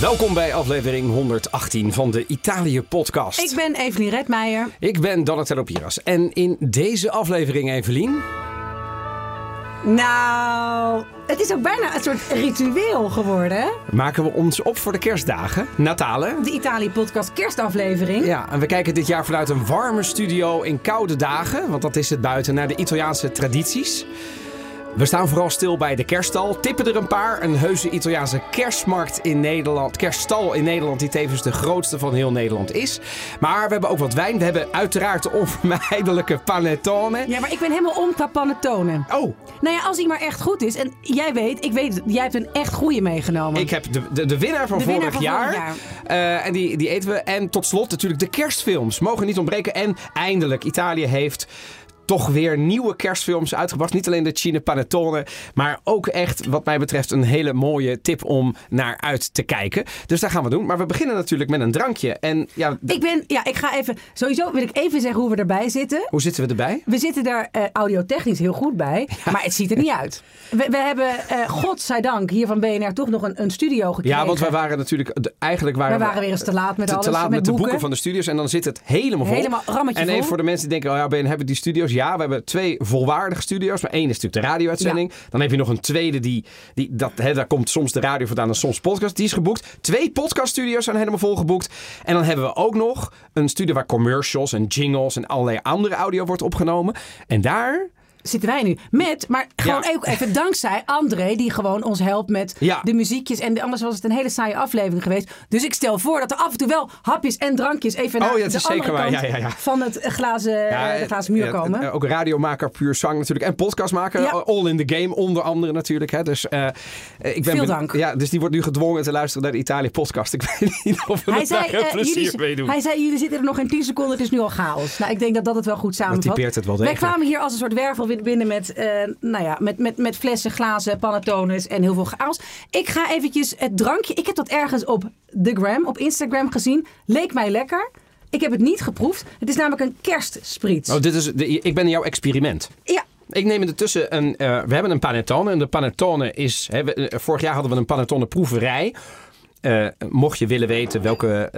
Welkom bij aflevering 118 van de Italië-podcast. Ik ben Evelien Redmeijer. Ik ben Donatello Piras. En in deze aflevering, Evelien... Nou, het is ook bijna een soort ritueel geworden. maken we ons op voor de kerstdagen. Natale. De Italië-podcast kerstaflevering. Ja, en we kijken dit jaar vanuit een warme studio in koude dagen, want dat is het buiten, naar de Italiaanse tradities. We staan vooral stil bij de kerststal, tippen er een paar. Een heuse Italiaanse kerstmarkt in Nederland, kerststal in Nederland, die tevens de grootste van heel Nederland is. Maar we hebben ook wat wijn. We hebben uiteraard de onvermijdelijke panettone. Ja, maar ik ben helemaal om qua panettone. Oh, Nou ja, als die maar echt goed is. En jij weet, ik weet, jij hebt een echt goede meegenomen. Ik heb de, de, de winnaar van De vorig winnaar van jaar. vorig Eh, en die, die eten we. En tot slot natuurlijk de kerstfilms. Mogen niet ontbreken. En eindelijk, Italië heeft toch weer nieuwe kerstfilms uitgebracht. Niet alleen de Cine Panettone, maar ook echt wat mij betreft een hele mooie tip om naar uit te kijken. Dus daar gaan we doen. Maar we beginnen natuurlijk met een drankje. En ja, Ik ben, ja, ik ga even, sowieso wil ik even zeggen hoe we erbij zitten. hoe zitten we erbij? We zitten daar eh, audiotechnisch heel goed bij, maar het ziet er niet uit. We, we hebben, eh godzijdank, hier van BNR toch nog een, een studio gekregen. Ja, want wij waren natuurlijk... Eigenlijk waren We waren weer eens te laat met te, alles, te laat met met, de boeken. boeken van de studios. En dan zit het helemaal vol. Helemaal rammetje En even vol. voor de mensen die denken, oh ja, Ben, hebben die studio's? Ja, we hebben twee volwaardige studio's. Maar één is natuurlijk de radio-uitzending. Dan heb je nog een tweede, die, die, dat, hè, daar komt soms de radio vandaan en soms podcast. Die is geboekt. Twee podcaststudio's zijn helemaal vol geboekt. En dan hebben we ook nog een studio waar commercials en jingles en allerlei andere audio wordt opgenomen. En daar... zitten wij nu. Met, maar gewoon Ja. ook even dankzij André, die gewoon ons helpt met Ja. de muziekjes. En anders was het een hele saaie aflevering geweest. Dus ik stel voor dat er af en toe wel hapjes en drankjes even naar Oh ja, het de is zeker andere waar. kant Ja, ja, ja. van het glazen, Ja, de glazen muur ja, komen. eh, Ook radiomaker, puur zang natuurlijk. En podcastmaker. Ja. All in the game, onder andere natuurlijk. Hè. Dus, eh, eh, ik ben Veel dank. Ja, dus die wordt nu gedwongen te luisteren naar de Italië-podcast. Ik weet niet of we hij, er zei, daar eh, plezier jullie, mee doen. hij zei, jullie zitten er nog geen 10 seconden, het is nu al chaos. Nou, ik denk dat dat het wel goed samenvat. typeert het wel Wij degelijk. kwamen hier als een soort wervel binnen met, eh, nou ja, met, met, met flessen, glazen, panettones en heel veel chaos. Ik ga eventjes het drankje, ik heb dat ergens op de gram, op Instagram gezien. Leek mij lekker. Ik heb het niet geproefd. Het is namelijk een kerstspriets. Oh, dit is de, ik ben jouw experiment. Ja, Ik neem ertussen een. eh, we hebben een panettone. En de panettone is. Hè, we- eh, vorig jaar hadden we een panettone proeverij. Eh, mocht je willen weten welke eh,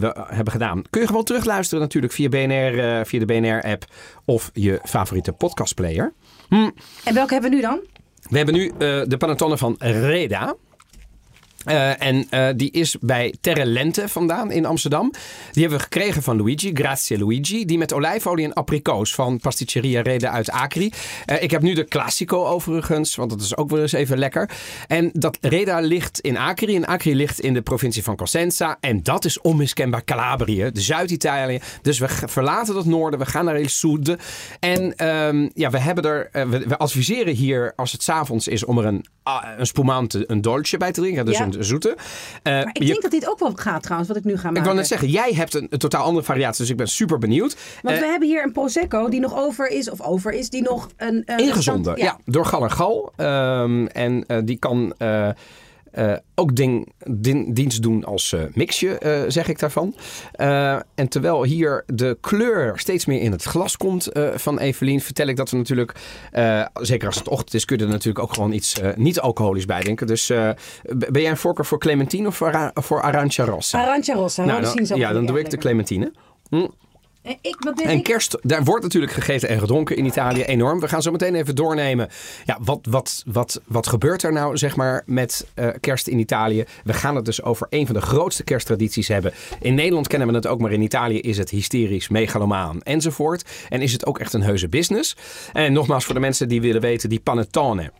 we hebben gedaan, kun je gewoon terugluisteren natuurlijk via, BNR, eh, via de BNR-app of je favoriete podcastplayer. en welke hebben we nu dan? We hebben nu de panettone van Reda. Eh, en eh, die is bij Terre Lente vandaan in Amsterdam. Die hebben we gekregen van Luigi, grazie Luigi. Die met olijfolie en abrikoos van Pasticceria Reda uit Acri. Eh, ik heb nu de Classico overigens, want dat is ook wel eens even lekker. En dat Reda ligt in Acri. En Acri ligt in de provincie van Cosenza. En dat is onmiskenbaar Calabrië, de Zuid-Italië. Dus we verlaten het noorden, we gaan naar Il Sud. En ehm, ja, we hebben er, we, we adviseren hier als het 's avonds is om er een, ah, een spumante, een dolce bij te drinken. Dus Ja. een zoete. Eh, Maar ik je- denk dat dit ook wel gaat trouwens, wat ik nu ga maken. ik wil net zeggen, jij hebt een, een totaal andere variatie, dus ik ben super benieuwd. Want Eh, we hebben hier een Prosecco die nog over is, of over is, die nog een... een ingezonden, restant- ja. door Gal en Gal. Ehm, en eh, die kan eh, ook ding, din- dienst doen als eh, mixje, eh, zeg ik daarvan. En terwijl hier de kleur steeds meer in het glas komt van Evelien, vertel ik dat we natuurlijk, zeker als het ochtend is, kun je er natuurlijk ook gewoon iets niet-alcoholisch bij denken. Dus ben jij een voorkeur voor Clementine of voor, Ara- voor Arancia Rossa? Arancia Rossa. nou, Nou, ja, dan doe ik de Clementine. En ik, wat ben En ik? kerst, daar wordt natuurlijk gegeten en gedronken in Italië enorm. We gaan zo meteen even doornemen. Ja, wat, wat, wat, wat gebeurt er nou, zeg maar, met eh, kerst in Italië? We gaan het dus over een van de grootste kersttradities hebben. In Nederland kennen we het ook, maar in Italië is het hysterisch, megalomaan enzovoort. En is het ook echt een heuse business. En nogmaals, voor de mensen die willen weten, die panettone.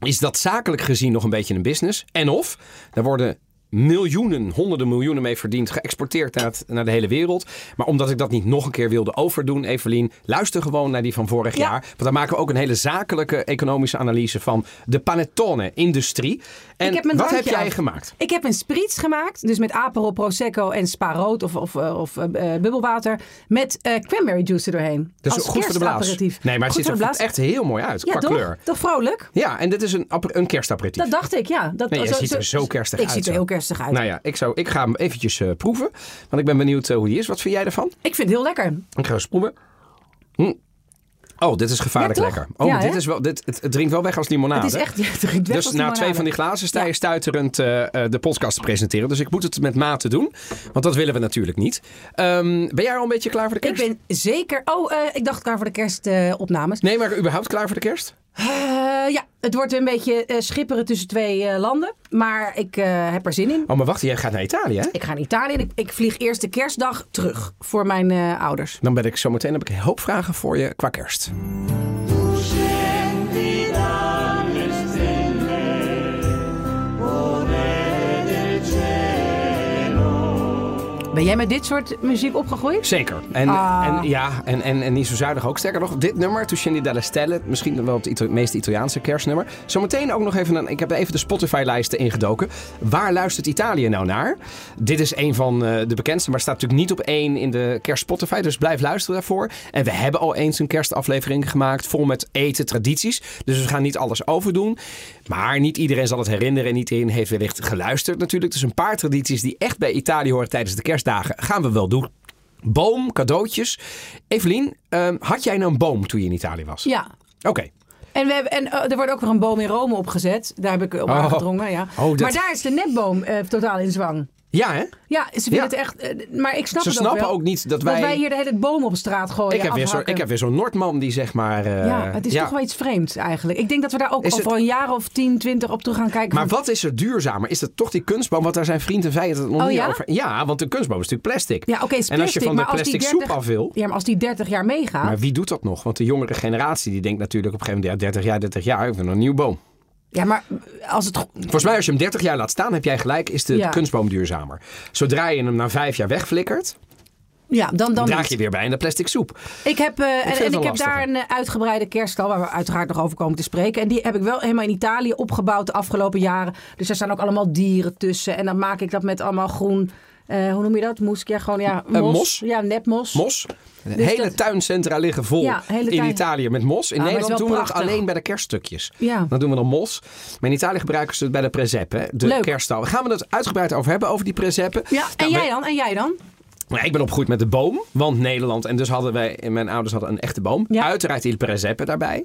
Is dat zakelijk gezien nog een beetje een business? En of, er worden miljoenen, honderden miljoenen mee verdiend. Geëxporteerd naar, het- naar de hele wereld. Maar omdat ik dat niet nog een keer wilde overdoen, Evelien, luister gewoon naar die van vorig Ja. jaar. Want daar maken we ook een hele zakelijke economische analyse van de panettone-industrie. En Ik heb wat heb jij af. gemaakt? Ik heb een spritz gemaakt, dus met Aperol, Prosecco en Spa Rood of, of, eh, of eh, eh, bubbelwater. Met eh, cranberry juice er doorheen. Dat is Als goed voor de blaas. Nee, maar het Goed ziet er echt heel mooi uit Ja, qua toch? kleur. Toch vrolijk? Ja, en dit is een, een kerstaperitief. Dat dacht ik, ja. Dat, Nee, jij ziet er zo kerstig ik uit, zie er zo. heel kerstig uit. Nou ja, ik, zou, ik ga hem eventjes eh, proeven. Want ik ben benieuwd eh, hoe die is. Wat vind jij ervan? Ik vind het heel lekker. Ik ga eens proeven. Hm. Oh, dit is gevaarlijk Ja, lekker. Oh, Ja, dit hè? is wel, dit, het, het drinkt wel weg als limonade. Het is echt... Ja, het drinkt weg dus als na limonade. twee van die glazen sta je stuiterend eh, de podcast te presenteren. Dus ik moet het met mate doen. Want dat willen we natuurlijk niet. Ehm, ben jij al een beetje klaar voor de Ik kerst? ben zeker... Oh, ik dacht klaar voor de kerstopnames. Nee, maar überhaupt klaar voor de kerst? Eh, ja, het wordt een beetje eh, schipperen tussen twee eh, landen. Maar ik heb er zin in. Oh, maar wacht, jij gaat naar Italië, hè? Ik ga naar Italië en ik, ik vlieg eerst de kerstdag terug voor mijn ouders. Dan ben ik zo meteen heb ik een hoop vragen voor je qua kerst. Ben jij met dit soort muziek opgegroeid? Zeker. En, Ah. en, ja, en, en, en niet zo zuinig ook. Sterker nog, dit nummer, Tu scendi dalle stelle, misschien wel het Ita- meest Italiaanse kerstnummer. Zometeen ook nog even een, ik heb even de Spotify-lijsten ingedoken. Waar luistert Italië nou naar? Dit is een van eh, de bekendste, maar staat natuurlijk niet op één in de kerst Spotify. Dus blijf luisteren daarvoor. En we hebben al eens een kerstaflevering gemaakt, vol met eten, tradities. Dus we gaan niet alles overdoen. Maar niet iedereen zal het herinneren en niet iedereen heeft wellicht geluisterd natuurlijk. Dus een paar tradities die echt bij Italië horen tijdens de kerstdagen gaan we wel doen. Boom, cadeautjes. Evelien, ehm, had jij nou een boom toen je in Italië was? Ja. Oké. En, we hebben, en eh, er wordt ook weer een boom in Rome opgezet. Daar heb ik op Oh. aangedrongen, ja. Oh, dat- Maar daar is de netboom eh, totaal in zwang. Ja, hè? Ja, ze vinden Ja. het echt... eh, maar ik snap Ze het ook snappen ook niet dat Dat wij... wij hier de hele boom op straat gooien, ik, heb weer zo, afhakken. ik heb weer zo'n Noordman die zeg maar... eh, Ja, het is toch wel iets vreemds eigenlijk. Ik denk dat we daar ook Is over het- een jaar of 10, 20 op terug gaan kijken. Maar van- wat is er duurzamer? Is het toch die kunstboom? Want daar zijn vrienden en vijanden het nog Oh, niet ja? over. Ja, want een kunstboom is natuurlijk plastic. Ja, oké, en als je van de plastic 30 soep af wil... Ja, maar als die 30 jaar meegaat... Maar wie doet dat nog? Want de jongere generatie die denkt natuurlijk op een gegeven moment... Ja, 30 jaar, 30 jaar, ik wil een nieuwe boom. Ja, maar als het... Volgens mij als je hem 30 jaar laat staan, heb jij gelijk, is de Ja. kunstboom duurzamer. Zodra je hem na vijf jaar wegflikkert, Ja, dan, dan draag je weer bij in de plastic soep. Ik heb, eh, en, ik heb daar een eh, uitgebreide kerststal, waar we uiteraard nog over komen te spreken. En die heb ik wel helemaal in Italië opgebouwd de afgelopen jaren. Dus daar staan ook allemaal dieren tussen. En dan maak ik dat met allemaal groen, eh, hoe noem je dat? Moes, ja, gewoon ja, mos. mos? Ja, netmos. Mos. De Dus hele dat- tuincentra liggen vol Ja, in. Italië met mos. In Ah, Nederland doen we dat alleen bij de kerststukjes. Ja. Dan doen we dan mos. Maar in Italië gebruiken ze het bij de presepe, de kerststal. Gaan we het uitgebreid over hebben, over die presepe? Ja, en Nou, jij dan? En jij dan? Nou, ik ben opgegroeid met de boom, want Nederland. En dus hadden wij, mijn ouders hadden een echte boom. Ja. Uiteraard il presepe daarbij.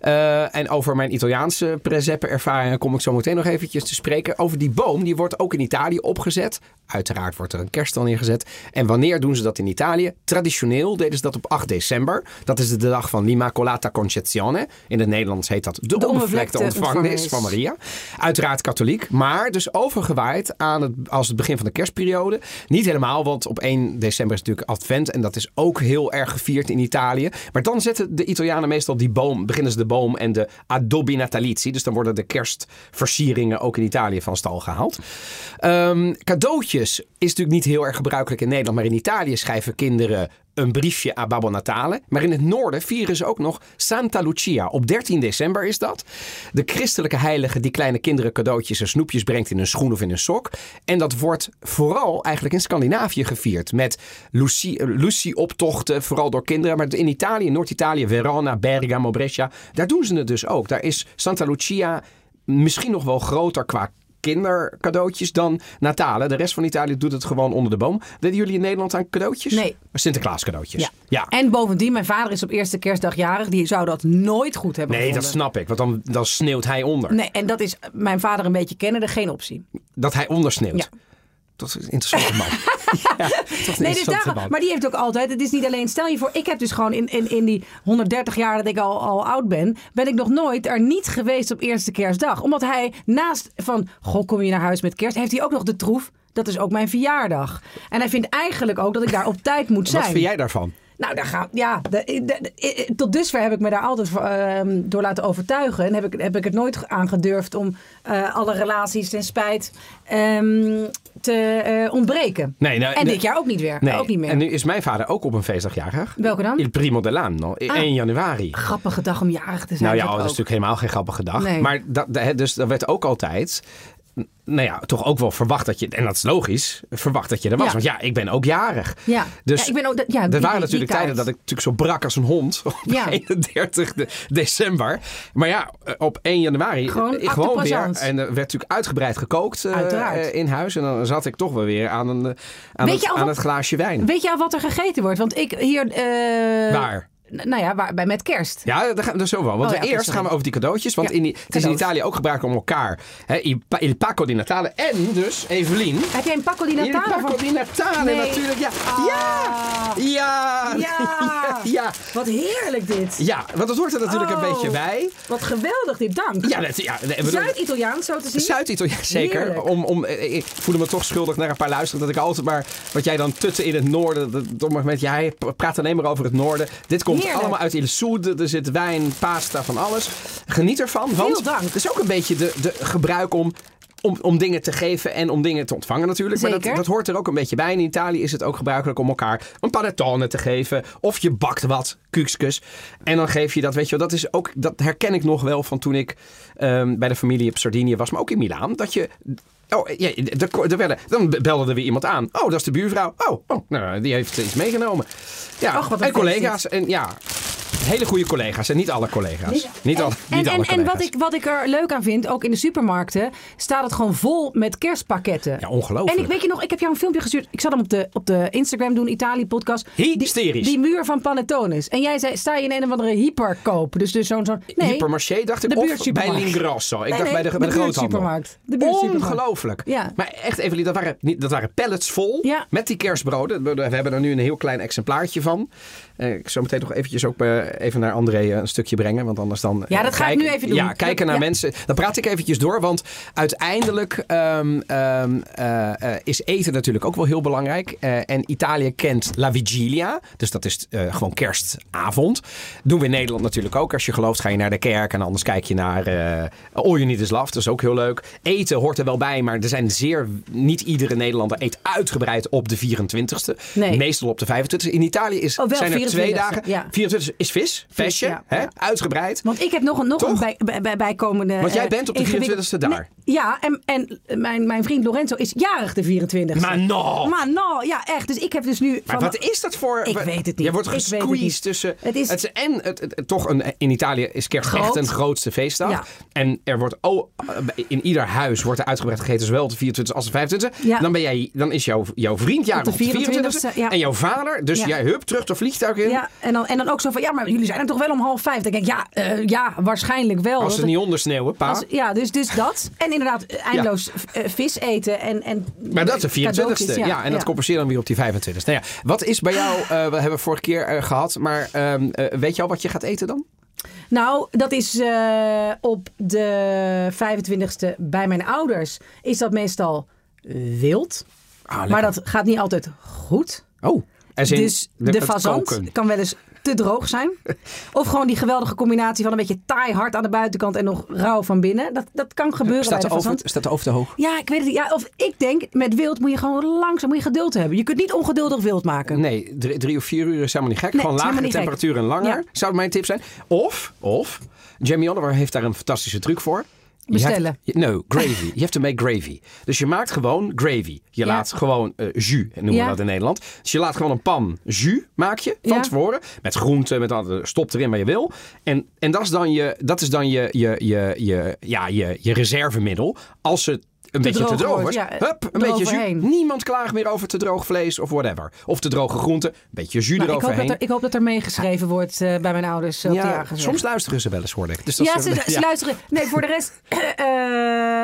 Eh, en over mijn Italiaanse presepe ervaringen kom ik zo meteen nog eventjes te spreken. Over die boom, die wordt ook in Italië opgezet. Uiteraard wordt er een kerststal neergezet. En wanneer doen ze dat in Italië? Traditioneel deden ze dat op 8 december. Dat is de dag van l'Immacolata Concezione. In het Nederlands heet dat de, De onbevlekte onbevlekte ontvangenis ontvangenis. van Maria. Uiteraard katholiek, maar dus overgewaaid aan het, als het begin van de kerstperiode. Niet helemaal, want op 1 december is natuurlijk advent en dat is ook heel erg gevierd in Italië. Maar dan zetten de Italianen meestal die boom, beginnen ze de boom en de addobbi natalizi. Dus dan worden de kerstversieringen ook in Italië van stal gehaald. Ehm, cadeautjes is natuurlijk niet heel erg gebruikelijk in Nederland, maar in Italië schrijven kinderen een briefje aan Babbo Natale. Maar in het noorden vieren ze ook nog Santa Lucia. Op 13 december is dat. De christelijke heilige die kleine kinderen cadeautjes en snoepjes brengt in een schoen of in een sok. En dat wordt vooral eigenlijk in Scandinavië gevierd. Met eh, Lucie-optochten, vooral door kinderen. Maar in Italië, Noord-Italië, Verona, Bergamo, Brescia. Daar doen ze het dus ook. Daar is Santa Lucia misschien nog wel groter qua kindercadeautjes dan Natale. De rest van Italië doet het gewoon onder de boom. Deden jullie in Nederland aan cadeautjes? Nee. Sinterklaas cadeautjes. Ja. ja. En bovendien, mijn vader is op eerste kerstdag jarig. Die zou dat nooit goed hebben Nee, dat snap ik. Want dan, dan sneeuwt hij onder. Nee, en dat is mijn vader een beetje kennen, geen optie. Dat hij ondersneeuwt. Ja. Dat is een interessante man. ja, Nee, dus interessante daar, man. maar die heeft ook altijd. Het is niet alleen. Stel je voor, ik heb dus gewoon in, in, in die 130 jaar dat ik al, al oud ben. ben ik nog nooit er niet geweest op eerste kerstdag. Omdat hij naast van. Goh, kom je naar huis met kerst. heeft hij ook nog de troef. Dat is ook mijn verjaardag. En hij vindt eigenlijk ook dat ik daar op tijd moet zijn. Wat vind jij daarvan? Nou, daar gaan, ja, de- de- de- tot dusver heb ik me daar altijd ehm, door laten overtuigen. En heb ik, heb ik het nooit aangedurfd om eh, alle relaties ten spijt ehm, te eh, ontbreken. Nee, nou, en dit jaar ook niet weer. Nee, Ook niet meer. en nu is mijn vader ook op een feestdag jarig. Welke dan? Il primo dell'anno, Ah. 1 januari. Grappige dag om jarig te zijn. Nou ja, dat dat is natuurlijk helemaal geen grappige dag. Nee. Maar dat, dus er werd ook altijd, nou ja, toch ook wel verwacht dat je, en dat is logisch, verwacht dat je er was. Ja. Want ja, ik ben ook jarig. Ja. Dus ja, ik ben ook, dat- ja, er die- waren natuurlijk tijden dat ik natuurlijk zo brak als een hond op Ja. 31 de- december. Maar ja, eh, op 1 januari Gewoon eh, gewoon weer. En er werd natuurlijk uitgebreid gekookt eh, eh, in huis. En dan zat ik toch wel weer aan, een, eh, aan, het, aan wat- het glaasje wijn. Weet je al wat er gegeten wordt? Want ik hier... eh, Waar? Nou ja, waar, bij, met kerst. Ja, daar gaan we zo wel. Want Oh ja, eerst gaan we over die cadeautjes. Want Ja, in die, het is in. Italië ook gebruikelijk om elkaar. Hè, il, pa- il pacco di Natale. En dus, Evelien. Heb jij een Paco di Il Natale pacco van... di Natale Nee. natuurlijk. Ja. Ah. ja. Ja. Ja. ja. Wat heerlijk dit. Ja, want dat hoort er natuurlijk een Oh. beetje bij. Wat geweldig dit, dank. Ja, dat, ja bedoel- Zuid-Italiaans zo te zien. Zuid-Italië, zeker. Heerlijk. Om, om, eh, ik voelde me toch schuldig naar een paar luisteren. Dat ik altijd maar, wat jij dan tutten in het noorden. Dat domme moment, jij praat alleen maar over het noorden. Dit komt Heerlijk. allemaal uit Il Sud. Er zit wijn, pasta, van alles. Geniet ervan. Want Veel dank. het is ook een beetje de, de gebruik om... Om, om dingen te geven en om dingen te ontvangen natuurlijk. Maar dat, dat hoort er ook een beetje bij. In Italië is het ook gebruikelijk om elkaar een panettone te geven. Of je bakt wat, kukskus. En dan geef je dat, weet je wel. Dat, is ook, dat herken ik nog wel van toen ik ehm, bij de familie op Sardinië was. Maar ook in Milaan. Dat je... Oh, ja, er, er werden, dan belde er weer iemand aan. Oh, dat is de buurvrouw. Oh, oh nou, die heeft iets meegenomen. Ja, Ach, en collega's. En ja, hele goede collega's. En niet alle collega's. Niet, alle, En, niet en, alle en wat, ik, wat ik er leuk aan vind, ook in de supermarkten, staat het gewoon vol met kerstpakketten. Ja, ongelooflijk. En ik weet je nog, ik heb jou een filmpje gestuurd. Ik zat hem op de, op de Instagram doen, Italië podcast. Hysterisch. Die, die muur van Panettones. En jij zei, sta je in een of andere hyperkoop. Dus, dus zo'n... zo'n nee, Hypermarché dacht ik. de Of bij. Lingrosso. Ik Nee, dacht bij de, nee, bij de, de groothandel. buurtsupermarkt. De. Ongelooflijk. Ja. Maar echt, Evelien, dat waren, niet, dat waren pallets vol. Ja. Met die kerstbroden. We, we hebben er nu een heel klein exemplaartje van. Eh, ik zal meteen nog eventjes ook eh, even naar André eh, een stukje brengen. Want anders dan... Ja, dat ga ik nu even doen. Ja, kijken naar Ja. mensen. Dan praat ik eventjes door. Want uiteindelijk ehm, ehm, eh, eh, is eten natuurlijk ook wel heel belangrijk. En Italië kent La Vigilia. Dus dat is gewoon kerstavond. Doen we in Nederland natuurlijk ook. Als je gelooft ga je naar de kerk. En anders kijk je naar All You Need Is Love. Dat is ook heel leuk. Eten hoort er wel bij. Maar er zijn zeer... Niet iedere Nederlander eet uitgebreid op de 24ste. Nee. Meestal op de 25ste. In Italië is, Oh, wel, zijn er twee 24e, dagen. ja. 24 is vis. Visje. ja, hè? ja. Uitgebreid. Want ik heb nog een, nog Toch? een bij, bij, bij- bijkomende... Want jij eh, bent op de ingewikkeld- 24e daar. Nee, ja, en, en mijn, mijn vriend Lorenzo is jarig de 24e. Maar no! Maar nou, ja, echt. Dus ik heb dus nu... Maar van- wat is dat voor... Ik weet het niet. Je wordt het gesqueezed tussen... Het is- en het, toch een, in Italië is kerst Groot. echt een grootste feestdag. En er wordt oh, in ieder huis wordt er uitgebreid gegeten, zowel op de 24 als de 25. Ja. Dan, ben jij, dan is jouw, jouw vriend jarig op de de 24 24e, ja. En jouw vader, dus jij hup terug de vliegtuig in. Ja, en dan, en dan ook zo van, ja, maar jullie zijn er toch wel om half vijf? Dan denk ik, ja, eh, ja waarschijnlijk wel. Als ze Dat- niet ondersneeuwen, pa. als- ja, dus, dus dat. En inderdaad, eh, eindeloos eh, vis eten en, en Maar dat is de 24ste. cadeautjes, Ja, en dat compenseer dan weer op die 25ste. Nou ja, wat is bij jou, we hebben vorige keer eh, gehad, maar ehm, eh, weet je al wat je gaat eten dan? Nou, dat is op de 25e bij mijn ouders. Is dat meestal wild. Ah, maar dat gaat niet altijd goed. Oh, in dus de, fazant koken. kan wel eens te droog zijn. Of gewoon die geweldige combinatie van een beetje taai hard aan de buitenkant en nog rauw van binnen. Dat, dat kan gebeuren Staat bij de, de over, staat de over te hoog? Ja, ik weet het niet. Ja, of ik denk, met wild moet je gewoon langzaam moet je geduld hebben. Je kunt niet ongeduldig wild maken. Nee, drie, drie of vier uur is helemaal niet gek. Nee, Gewoon lagere temperatuur en langer. Ja. Zou mijn tip zijn. Of, of, Jamie Oliver heeft daar een fantastische truc voor. Bestellen. no, gravy. You have to make gravy. Dus je maakt gewoon gravy. Je Ja. laat gewoon eh, jus, noemen Ja. we dat in Nederland. Dus je laat gewoon een pan jus maak je van Ja. tevoren. Met groenten, met al, stop erin waar je wil. En, en dat is dan je, dat is dan je, je, je, je, ja, je, je reservemiddel. Als het een beetje te droog wordt, ja, Hup, een beetje jus. eroverheen. Niemand klaagt meer over te droog vlees of whatever. Of te droge groenten. Een beetje jus Maar ik, hoop eroverheen. dat er, ik hoop dat er meegeschreven wordt eh, bij mijn ouders eh, op ja, soms luisteren ze wel eens, hoor ik. Dus dat Ja, ze, ze luisteren. Nee, voor de rest eh,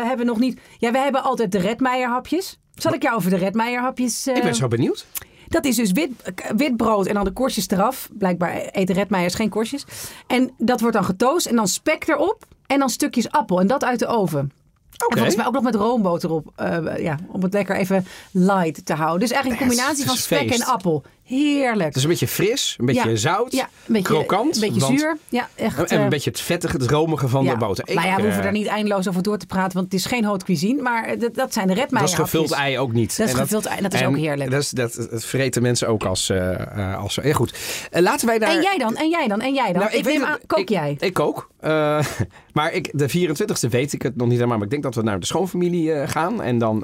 hebben we nog niet. Ja, we hebben altijd de Redmeijer-hapjes. Zal ik jou over de Redmeijer-hapjes... eh, Ik ben zo benieuwd. Dat is dus wit, wit brood en dan de korstjes eraf. Blijkbaar eten Redmeijers geen korstjes. En dat wordt dan getoast en dan spek erop. En dan stukjes appel. En dat uit de oven. En Oké. volgens mij ook nog met roomboter op. eh, ja, om het lekker even light te houden. Dus eigenlijk een combinatie van spek feest. en appel. Heerlijk. Het is een beetje fris, een beetje Ja. zout, ja, een beetje, krokant. Een beetje want- zuur. Ja, echt. En een eh, beetje het vettige, het romige van ja. de boter. Ik, maar ja, we hoeven eh, daar niet eindeloos over door te praten, want het is geen haute cuisine. Maar eh, dat, dat zijn de Dat redmeijer is gevuld ei ook niet. Dat is En gevuld ei, dat is ook heerlijk. Dat, is, dat, dat vreten mensen ook als... eh, als ja, goed. Laten wij daar... En jij dan? En jij dan? En jij dan? Nou, ik weet neem aan, kook ik, jij? Ik kook. Maar ik, de 24e weet ik het nog niet helemaal. Maar ik denk dat we naar de schoonfamilie gaan. En dan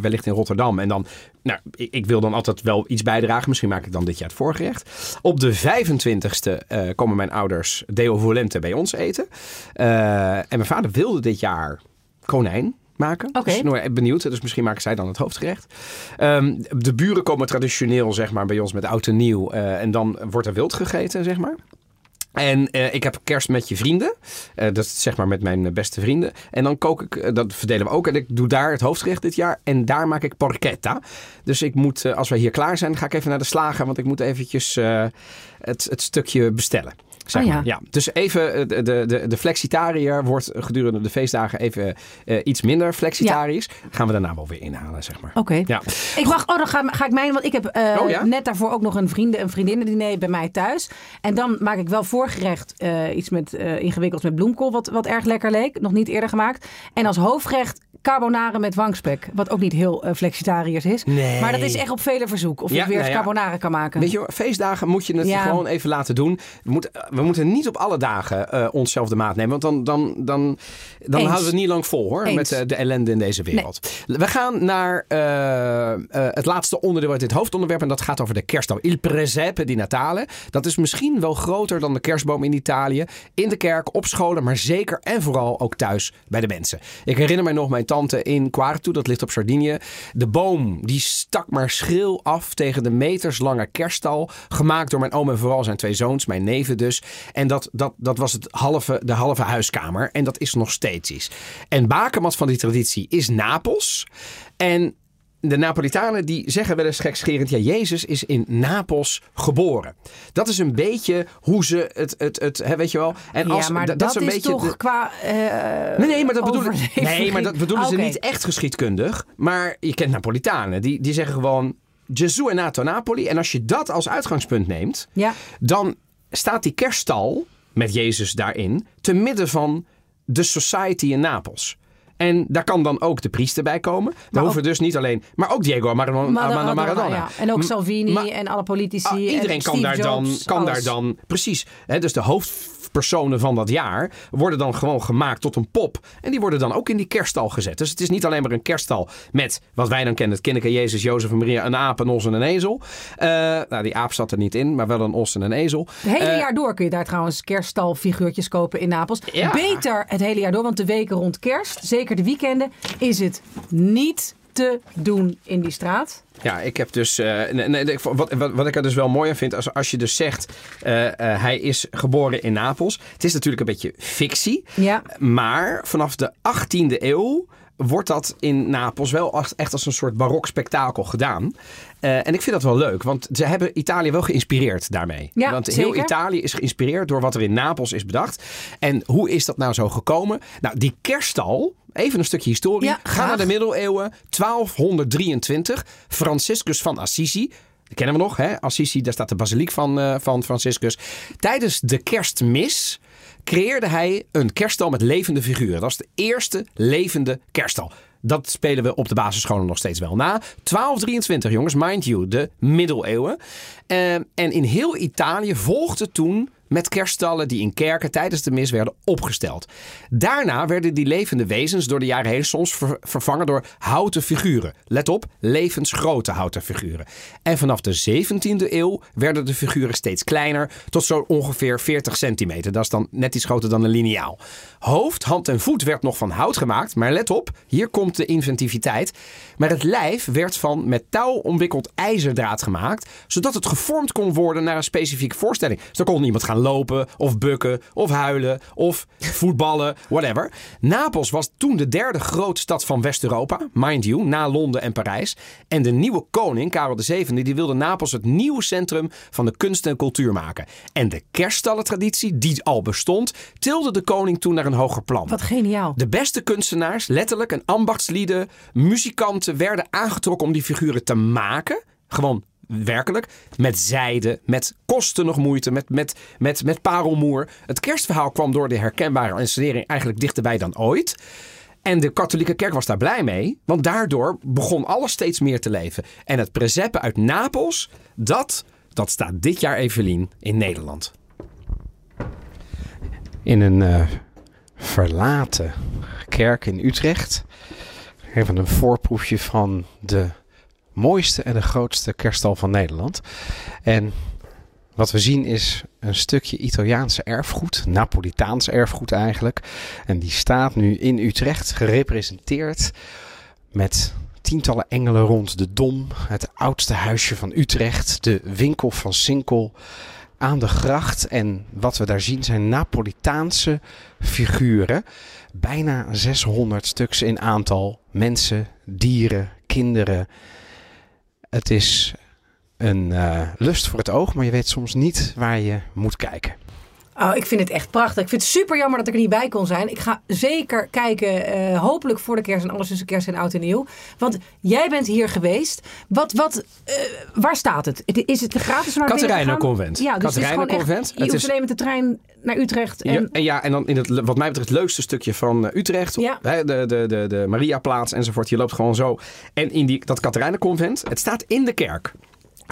wellicht in Rotterdam. En dan, nou, ik, ik wil dan altijd wel iets bijdragen. Misschien maak ik dan dit jaar het voorgerecht. Op de 25e eh, komen mijn ouders Deo Volente bij ons eten. Eh, en mijn vader wilde dit jaar konijn maken. Oké. Dus nou, benieuwd. Dus misschien maken zij dan het hoofdgerecht. Ehm, de buren komen traditioneel zeg maar, bij ons met oud en nieuw. eh, en dan wordt er wild gegeten, zeg maar. En eh, ik heb kerst met je vrienden. Eh, dat is zeg maar met mijn eh, beste vrienden. En dan kook ik, dat verdelen we ook. En ik doe daar het hoofdgerecht dit jaar. En daar maak ik porchetta. Dus ik moet, als wij hier klaar zijn, ga ik even naar de slager. Want ik moet eventjes het, het stukje bestellen. Zeg Oh ja. maar. ja. Dus even, eh, de, de, de, flexitariër wordt gedurende de feestdagen even eh, iets minder flexitarisch. Gaan we daarna wel weer inhalen, zeg maar. Oké. Ja. Ik mag, oh, dan ga, ga ik mijn, want ik heb eh, Oh, ja? net daarvoor ook nog een vrienden en vriendinnen diner bij mij thuis. En dan maak ik wel voorgerecht iets met ingewikkelds met bloemkool, wat, wat erg lekker leek. Nog niet eerder gemaakt. En als hoofdgerecht carbonara met wangspek, wat ook niet heel flexitariërs is. Nee. Maar dat is echt op vele verzoek. Of Ja, ik weer nou ja. carbonara kan maken. Weet je, feestdagen moet je het gewoon even laten doen. We moeten, we moeten niet op alle dagen eh, onszelf de maat nemen. Want dan, dan, dan, dan Eens. houden we het niet lang vol hoor. Eens. Met eh, de ellende in deze wereld. We gaan naar eh, het laatste onderdeel uit dit hoofdonderwerp. En dat gaat over de kerstboom. Il presepe di Natale. Dat is misschien wel groter dan de kerstboom in Italië. In de kerk, op scholen, maar zeker en vooral ook thuis bij de mensen. Ik herinner mij nog mijn tante in Quartu, dat ligt op Sardinië. De boom die stak maar schril af tegen de meterslange kerststal. Gemaakt door mijn oom en vooral zijn twee zoons, mijn neven dus. En dat, dat, dat was het halve, de halve huiskamer. En dat is nog steeds iets. En bakermat van die traditie is Napels. En de Napolitanen die zeggen wel eens gekscherend... ja, Jezus is in Napels geboren. Dat is een beetje hoe ze het... het, het hè, weet je wel? En als, ja, maar dat, dat, is een is beetje toch de- qua Nee, nee, maar dat bedoelen, nee, maar dat bedoelen ze niet echt geschiedkundig. Maar je kent Napolitanen. Die, die zeggen gewoon... Gesù è nato Napoli. En als je dat als uitgangspunt neemt... Ja. dan staat die kerststal met Jezus daarin... te midden van de society in Napels. En daar kan dan ook de priester bij komen. Daar ook- hoeven dus niet alleen... Maar ook Diego Maradona. Maradona, Maradona. ja. En ook Salvini en alle politici. Ah, en iedereen kan, daar dan, kan daar dan, precies. Hè, dus de hoofdpersonen van dat jaar worden dan gewoon gemaakt tot een pop. En die worden dan ook in die kerststal gezet. Dus het is niet alleen maar een kerststal met wat wij dan kennen: het kindje Jezus, Jozef en Maria, een aap, een os en een ezel. Eh, nou, die aap zat er niet in, maar wel een os en een ezel. Het hele Eh, jaar door kun je daar trouwens kerststalfiguurtjes kopen in Napels. Ja. Beter het hele jaar door, want de weken rond kerst, zeker de weekenden, is het niet te doen in die straat. Ja, ik heb dus. eh, nee, nee, ik- wat, wat, wat ik er dus wel mooi aan vind, als, als je dus zegt. eh, eh, hij is geboren in Napels. Het is natuurlijk een beetje fictie. Ja. Maar vanaf de 18e eeuw wordt dat in Napels wel echt als een soort barok spektakel gedaan. En ik vind dat wel leuk, want ze hebben Italië wel geïnspireerd daarmee. Ja, want heel zeker. Italië is geïnspireerd door wat er in Napels is bedacht. En hoe is dat nou zo gekomen? Nou, die kerststal, even een stukje historie. Ja, Ga naar de middeleeuwen, 1223. Franciscus van Assisi. Die kennen we nog, hè? Assisi, daar staat de basiliek van, eh, van Franciscus. Tijdens de kerstmis creëerde hij een kerststal met levende figuren. Dat is de eerste levende kerststal. Dat spelen we op de basisscholen nog steeds wel na. 1223, jongens, mind you, de middeleeuwen. Eh, en in heel Italië volgde toen met kerststallen die in kerken tijdens de mis werden opgesteld. Daarna werden die levende wezens door de jaren heen soms ver- vervangen door houten figuren. Let op, levensgrote houten figuren. En vanaf de 17e eeuw werden de figuren steeds kleiner, tot zo ongeveer 40 centimeter. Dat is dan net iets groter dan een liniaal. Hoofd, hand en voet werd nog van hout gemaakt, maar let op, hier komt de inventiviteit. Maar het lijf werd van met touw omwikkeld ijzerdraad gemaakt, zodat het gevormd kon worden naar een specifieke voorstelling. Dus dan kon iemand gaan lopen, of bukken, of huilen, of voetballen, whatever. Napels was toen de derde grote stad van West-Europa, mind you, na Londen en Parijs. En de nieuwe koning, Karel VII, die wilde Napels het nieuwe centrum van de kunst en cultuur maken. En de kerststallentraditie, die al bestond, tilde de koning toen naar een hoger plan. Wat geniaal. De beste kunstenaars, letterlijk, en ambachtslieden, muzikanten werden aangetrokken om die figuren te maken. Gewoon Werkelijk. Met zijde, met kosten nog moeite, met, met, met, met parelmoer. Het kerstverhaal kwam door de herkenbare installering eigenlijk dichterbij dan ooit. En de katholieke kerk was daar blij mee, want daardoor begon alles steeds meer te leven. En het presepe uit Napels, dat, dat staat dit jaar, Evelien, in Nederland. In een eh, verlaten kerk in Utrecht. Even een voorproefje van de mooiste en de grootste kerststal van Nederland. En wat we zien is een stukje Italiaanse erfgoed, Napolitaans erfgoed eigenlijk. En die staat nu in Utrecht gerepresenteerd met tientallen engelen rond de Dom, het oudste huisje van Utrecht, de winkel van Sinkel aan de gracht. En wat we daar zien zijn Napolitaanse figuren. Bijna 600 stuks in aantal. Mensen, dieren, kinderen. Het is een uh, lust voor het oog, maar je weet soms niet waar je moet kijken. Oh, ik vind het echt prachtig. Ik vind het super jammer dat ik er niet bij kon zijn. Ik ga zeker kijken, uh, hopelijk voor de kerst en alles tussen kerst en oud en nieuw. Want jij bent hier geweest. Wat, wat, uh, waar staat het? Is het gratis naar Katerijnen Convent. Ja, dus Katerijnen Convent. Je hoeft alleen met de trein naar Utrecht. En... Ja, en, ja, en dan in het, wat mij betreft, het leukste stukje van Utrecht. Ja. Hè, de, de, de, de Mariaplaats enzovoort. Je loopt gewoon zo. En in die, dat Katerijnen Convent, het staat in de kerk.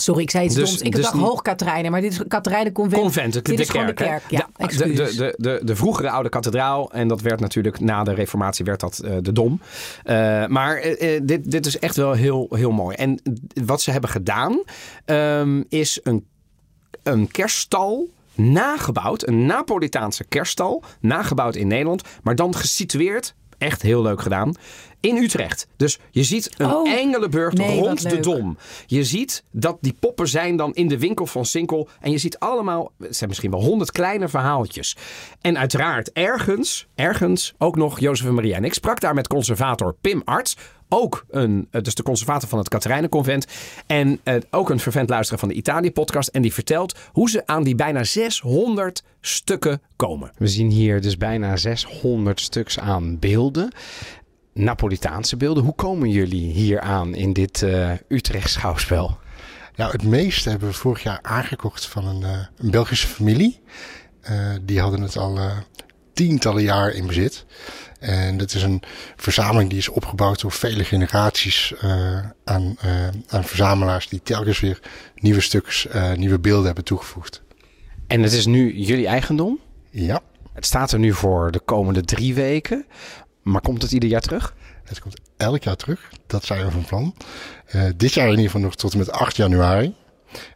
Sorry, ik zei iets Dus- doms. Ik dus dacht Hoogkaterijnen, maar dit is Katerijnen Convent. Convent, de, dit de is de kerk. hè? kerk. Ja, de, de, de, de, de vroegere oude kathedraal. En dat werd natuurlijk na de reformatie werd dat eh, de Dom. Eh, maar eh, dit, dit is echt wel heel, heel mooi. En wat ze hebben gedaan ehm, is een, een kerststal nagebouwd. Een Napolitaanse kerststal. Nagebouwd in Nederland. Maar dan gesitueerd. Echt heel leuk gedaan. In Utrecht. Dus je ziet een Oh, Engelenburg nee, rond de. Dom. Je ziet dat die poppen zijn dan in de winkel van Sinkel. En je ziet allemaal, het zijn misschien wel honderd kleine verhaaltjes. En uiteraard ergens, ergens ook nog Jozef en Maria. En ik sprak daar met conservator Pim Arts. Ook een, eh, dus de conservator van het Katerijnenconvent. En eh, ook een vervent luisteraar van de Italië-podcast. En die vertelt hoe ze aan die bijna 600 stukken komen. We zien hier dus bijna 600 stuks aan beelden. Napolitaanse beelden. Hoe komen jullie hier aan in dit eh Utrecht schouwspel? Nou, het meeste hebben we vorig jaar aangekocht van een, eh, een Belgische familie. Eh, die hadden het al eh, tientallen jaar in bezit. En dat is een verzameling die is opgebouwd door vele generaties eh, aan, eh, aan verzamelaars die telkens weer nieuwe stuks, eh, nieuwe beelden hebben toegevoegd. En het is nu jullie eigendom. Ja, Het staat er nu voor de komende drie weken. Maar komt het ieder jaar terug? het komt elk jaar terug. Dat zijn we van plan. Dit jaar in ieder geval nog tot en met 8 januari.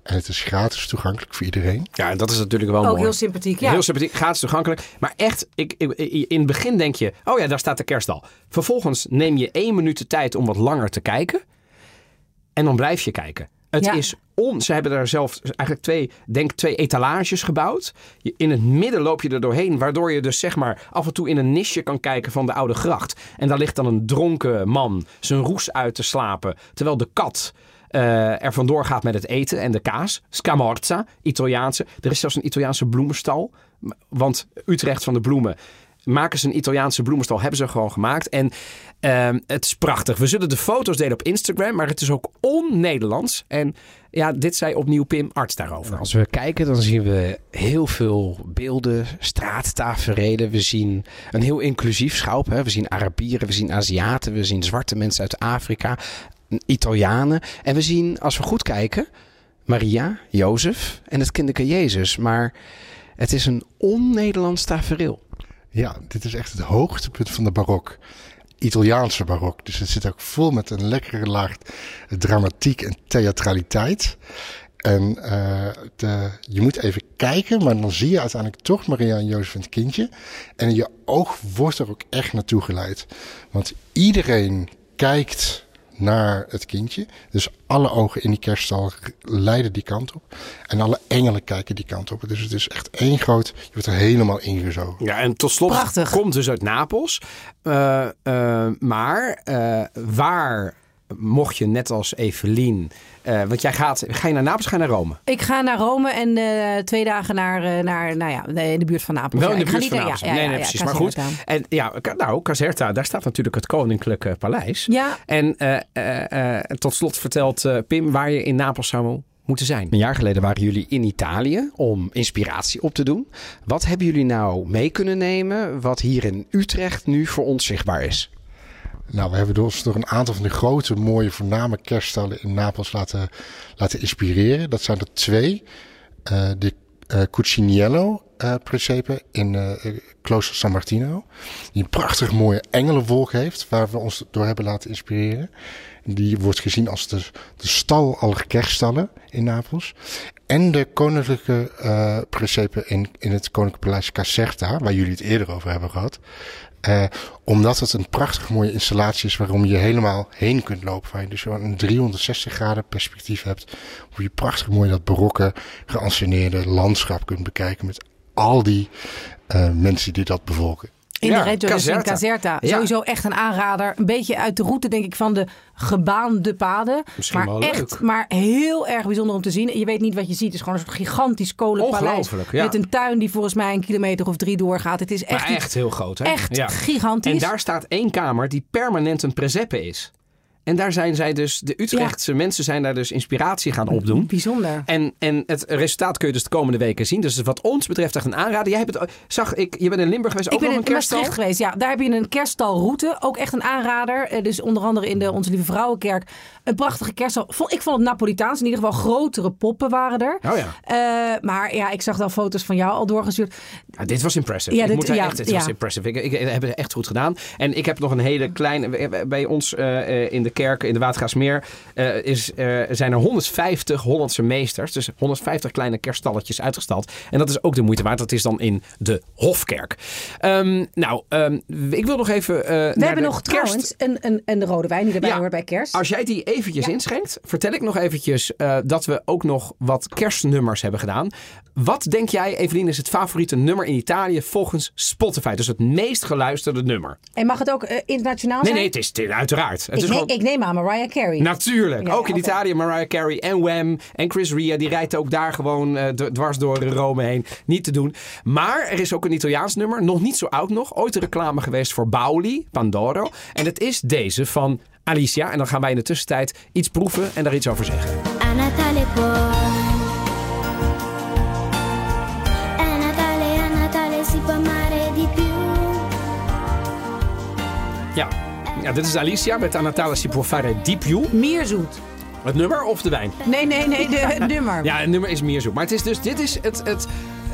En het is gratis toegankelijk voor iedereen. Ja, en dat is natuurlijk wel Ook mooi. heel sympathiek. Ja. Heel sympathiek, gratis toegankelijk. Maar echt, ik, ik- in het begin denk je, oh ja, daar staat de kerststal. Vervolgens neem je één minuut de tijd om wat langer te kijken. En dan blijf je kijken. Het Ja. is on. Ze hebben daar zelf eigenlijk twee, denk twee etalages gebouwd. In het midden loop je er doorheen, waardoor je dus zeg maar af en toe in een nisje kan kijken van de oude gracht. En daar ligt dan een dronken man zijn roes uit te slapen, terwijl de kat eh, er vandoor gaat met het eten en de kaas. Scamorza, Italiaanse. Er is zelfs een Italiaanse bloemenstal. Want Utrecht van de bloemen maken ze een Italiaanse bloemenstal. Hebben ze gewoon gemaakt. En ehm, het is prachtig. We zullen de foto's delen op Instagram. Maar het is ook on-Nederlands. En ja, dit zei opnieuw Pim Arts daarover. Als we kijken, dan zien we heel veel beelden, straattaferelen. We zien een heel inclusief schouw. We zien Arabieren, we zien Aziaten, we zien zwarte mensen uit Afrika, Italianen. En we zien, als we goed kijken, Maria, Jozef en het kinderke Jezus. Maar het is een on-Nederlands tafereel. Ja, dit is echt het hoogtepunt van de barok. Italiaanse barok. Dus het zit ook vol met een lekkere laag dramatiek en theatraliteit. En eh, de, je moet even kijken, maar dan zie je uiteindelijk toch Maria en Jozef en het kindje. En je oog wordt er ook echt naartoe geleid. Want iedereen kijkt naar het kindje. Dus alle ogen in die kerststal leiden die kant op. En alle engelen kijken die kant op. Dus het is echt één groot... Je wordt er helemaal ingezogen. Ja, en tot slot Prachtig. komt dus uit Napels. Eh, eh, maar eh, waar mocht je net als Evelien... eh, want jij gaat... Ga je naar Napels, ga je naar Rome? Ik ga naar Rome en eh, twee dagen naar, eh, naar nou ja, in de buurt van Napels. Wel in Ja, de ik ga buurt van Napels. ja, ja, nee, ja, nee, ja, precies. Maar goed. En ja, nou, Caserta, daar staat natuurlijk het Koninklijke Paleis. Ja, En eh, eh, eh, tot slot vertelt eh, Pim waar je in Napels zou moeten zijn. Een jaar geleden waren jullie in Italië om inspiratie op te doen. Wat hebben jullie nou mee kunnen nemen wat hier in Utrecht nu voor ons zichtbaar is? Nou, we hebben ons door een aantal van de grote, mooie, voorname kerststallen in Napels laten, laten inspireren. Dat zijn er twee. Eh, de eh Cuciniello eh in eh, Klooster San Martino. Die een prachtig mooie engelenwolk heeft, waar we ons door hebben laten inspireren. Die wordt gezien als de, de stal aller kerststallen in Napels. En de koninklijke eh Presepe in, in het Koninklijke Paleis Caserta, waar jullie het eerder over hebben gehad. Eh, omdat het een prachtig mooie installatie is waarom je helemaal heen kunt lopen. Waar je dus een 360 graden perspectief hebt. Hoe je prachtig mooi dat barokke geanceneerde landschap kunt bekijken. Met al die eh, mensen die dat bevolken. In Ja, de Reggio, dus in Caserta. Caserta. Ja. Sowieso echt een aanrader. Een beetje uit de route, denk ik, van de gebaande paden. Misschien maar wel echt, leuk. maar heel erg bijzonder om te zien. Je weet niet wat je ziet. Het is gewoon een soort gigantisch kolenpaleis. Ja. Met een tuin die volgens mij een kilometer of drie doorgaat. Het is echt, Maar echt heel groot, hè? echt gigantisch. En daar staat één kamer die permanent een presepe is. En daar zijn zij dus, de Utrechtse mensen zijn daar dus inspiratie gaan opdoen. Bijzonder. En, en het resultaat kun je dus de komende weken zien. Dus wat ons betreft echt een aanrader. Jij hebt het, zag ik, je bent in Limburg geweest, Ik ook ben nog in een kerststal? Maastricht geweest. Ja, daar heb je een kerststalroute. Ook echt een aanrader. Eh, Dus onder andere in de Onze Lieve Vrouwenkerk. Een prachtige kerststal. Vond- Ik vond het Napolitaans. In ieder geval grotere poppen waren er. Oh ja. Eh, maar ja, ik zag al foto's van jou al doorgestuurd. Ja, dit was impressive. Ja, ik dit- moet ja, echt, dit ja. was impressive. Ik, ik, ik heb het echt goed gedaan. En ik heb nog een hele kleine... Bij ons eh, eh, in de kerk, in de Watergaasmeer, is, zijn er 150 Hollandse meesters. Dus 150 kleine kerststalletjes uitgestald. En dat is ook de moeite waard. Dat is dan in de Hofkerk. Ehm, nou, ehm, ik wil nog even... We hebben nog kerst- trouwens een, een, een de rode wijn die erbij Ja. hoort bij kerst. Als jij die eventjes Ja. inschenkt, vertel ik nog eventjes eh, dat we ook nog wat kerstnummers hebben gedaan. Wat denk jij, Evelien, is het favoriete nummer in Italië volgens Spotify? Dus het meest geluisterde nummer. En mag het ook eh, internationaal Nee, zijn? nee, het is, het is uiteraard. Het ik, is neem, gewoon... ik neem aan Mariah Carey. Natuurlijk. Ja, ook in. Italië Mariah Carey en Wham en Chris Ria. Die rijdt ook daar gewoon eh, dwars door Rome heen. Niet te doen. Maar er is ook een Italiaans nummer. Nog niet zo oud nog. Ooit een reclame geweest voor Bauli, Pandoro. En het is deze van Alicia. En dan gaan wij in de tussentijd iets proeven en daar iets over zeggen. Ja. ja, dit is Alicia met Anatale si può fare di più. Meer zoet. Het nummer of de wijn? Nee, nee, nee, de, het nummer. Ja, het nummer is meer zoek. Maar het is dus, dit is het, het,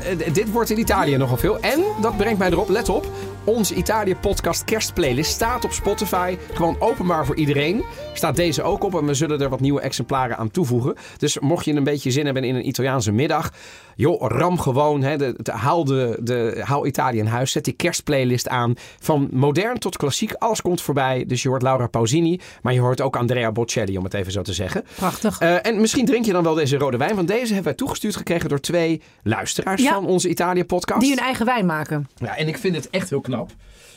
eh, dit wordt in Italië nogal veel. En dat brengt mij erop, let op. Onze Italië podcast kerstplaylist staat op Spotify. Gewoon openbaar voor iedereen. Staat deze ook op en we zullen er wat nieuwe exemplaren aan toevoegen. Dus mocht je een beetje zin hebben in een Italiaanse middag. Joh, ram gewoon. Hè, de, de, haal, de, de, haal Italië in huis. Zet die kerstplaylist aan. Van modern tot klassiek. Alles komt voorbij. Dus je hoort Laura Pausini. Maar je hoort ook Andrea Bocelli, om het even zo te zeggen. Prachtig. Eh, en misschien drink je dan wel deze rode wijn. Want deze hebben wij toegestuurd gekregen door twee luisteraars Ja. van onze Italië-podcast. Die hun eigen wijn maken. Ja, en ik vind het echt heel knap.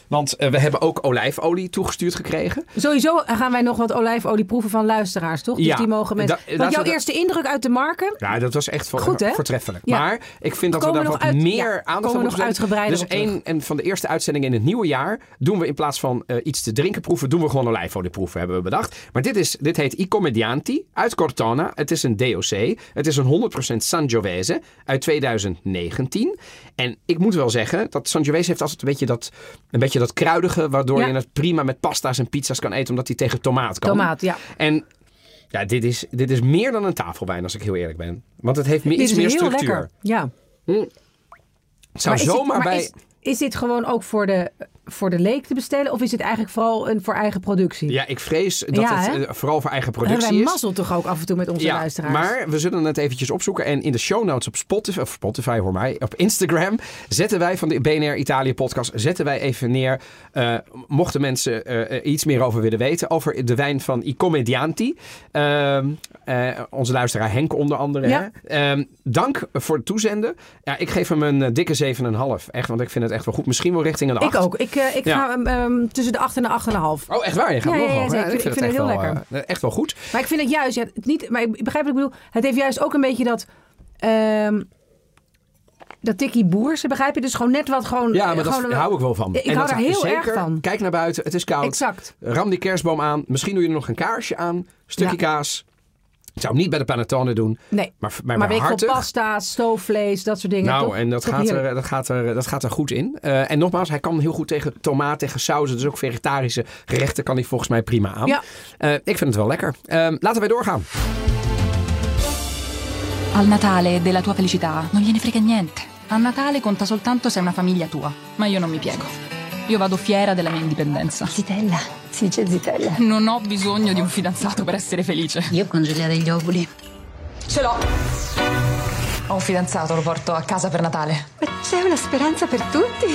Want eh, we hebben ook olijfolie toegestuurd gekregen. Sowieso gaan wij nog wat olijfolie proeven van luisteraars, toch? Dus Ja, die mogen met... da- Want jouw we eerste indruk uit de marken... Ja, dat was echt voor, Goed, hè? voortreffelijk. Ja. Maar ik vind dat we daar nog wat uit- meer ja, aandacht aan nog moeten uitgebreider Dus een en van de eerste uitzendingen in het nieuwe jaar doen we in plaats van eh, iets te drinken proeven, doen we gewoon olijfolie proeven, hebben we bedacht. Maar dit, is, dit heet I Commedianti uit Cortona. Het is een DOC. Het is een 100% Sangiovese uit 2019. En ik moet wel zeggen, dat Sangiovese heeft altijd een beetje dat, een beetje dat kruidige, waardoor Ja. je het prima met pasta's en pizza's kan eten, omdat hij tegen tomaat kan. Tomaat, ja. En ja, dit is, dit is meer dan een tafelwijn, als ik heel eerlijk ben. Want het heeft meer, Dit iets is meer structuur. lekker. Ja. Het zou Maar dit- zomaar maar bij... Is, is dit gewoon ook voor de, voor de leek te bestellen? Of is het eigenlijk vooral een voor eigen productie? Ja, ik vrees dat Ja, het hè? eh, vooral voor eigen hebben productie wij is. mazzel toch ook af en toe met onze Ja, luisteraars. maar we zullen het eventjes opzoeken. En in de show notes op Spotify, of Spotify hoor mij, op Instagram zetten wij van de BNR Italië podcast, zetten wij even neer, eh, mochten mensen eh, eh, iets meer over willen weten, over de wijn van I Commedianti. Ehm, eh, onze luisteraar Henk onder andere. Ja. Hè? Ehm, dank voor het toezenden. Ja, ik geef hem een eh, dikke 7,5. Echt, want ik vind het echt wel goed. Misschien wel richting een 8. ik ook. Ik, ik, eh, ik Ja. ga ehm, tussen de 8 en de 8,5. Oh, echt waar? Je gaat Ja, nog ja, ja, hoger. zeker. Ik vind het heel wel, lekker. eh, echt wel goed. Maar ik vind het juist, ja, niet, maar ik begrijp wat ik bedoel. Het heeft juist ook een beetje dat. ehm dat tikkie boerse, begrijp je? Dus gewoon net wat gewoon. Ja, maar dat hou ik wel van. Ik En hou daar heel zeker, erg van. Kijk naar buiten, het is koud. Exact. Ram die kerstboom aan. Misschien doe je er nog een kaarsje aan. Stukje kaas. Ik zou hem niet bij de panettone doen. Nee. Maar, maar, Maar pasta, stoofvlees, dat soort dingen. Nou, toch? en dat gaat, heerlijk. er, dat, gaat er, dat gaat er goed in. Eh, en nogmaals, hij kan heel goed tegen tomaat, tegen sauzen. Dus ook vegetarische gerechten kan hij volgens mij prima aan. Ja. Eh, ik vind het wel lekker. Eh, laten wij doorgaan. Al Natale della tua felicità non gliene frega niente. A Natale conta soltanto se è una famiglia tua. Ma io non mi piego. Io vado fiera della mia indipendenza. Zitella, si dice zitella. Non ho bisogno di un fidanzato per essere felice. Io congelia degli ovuli. Ce l'ho. Ho un fidanzato, lo porto a casa per Natale. C'è una speranza per tutti.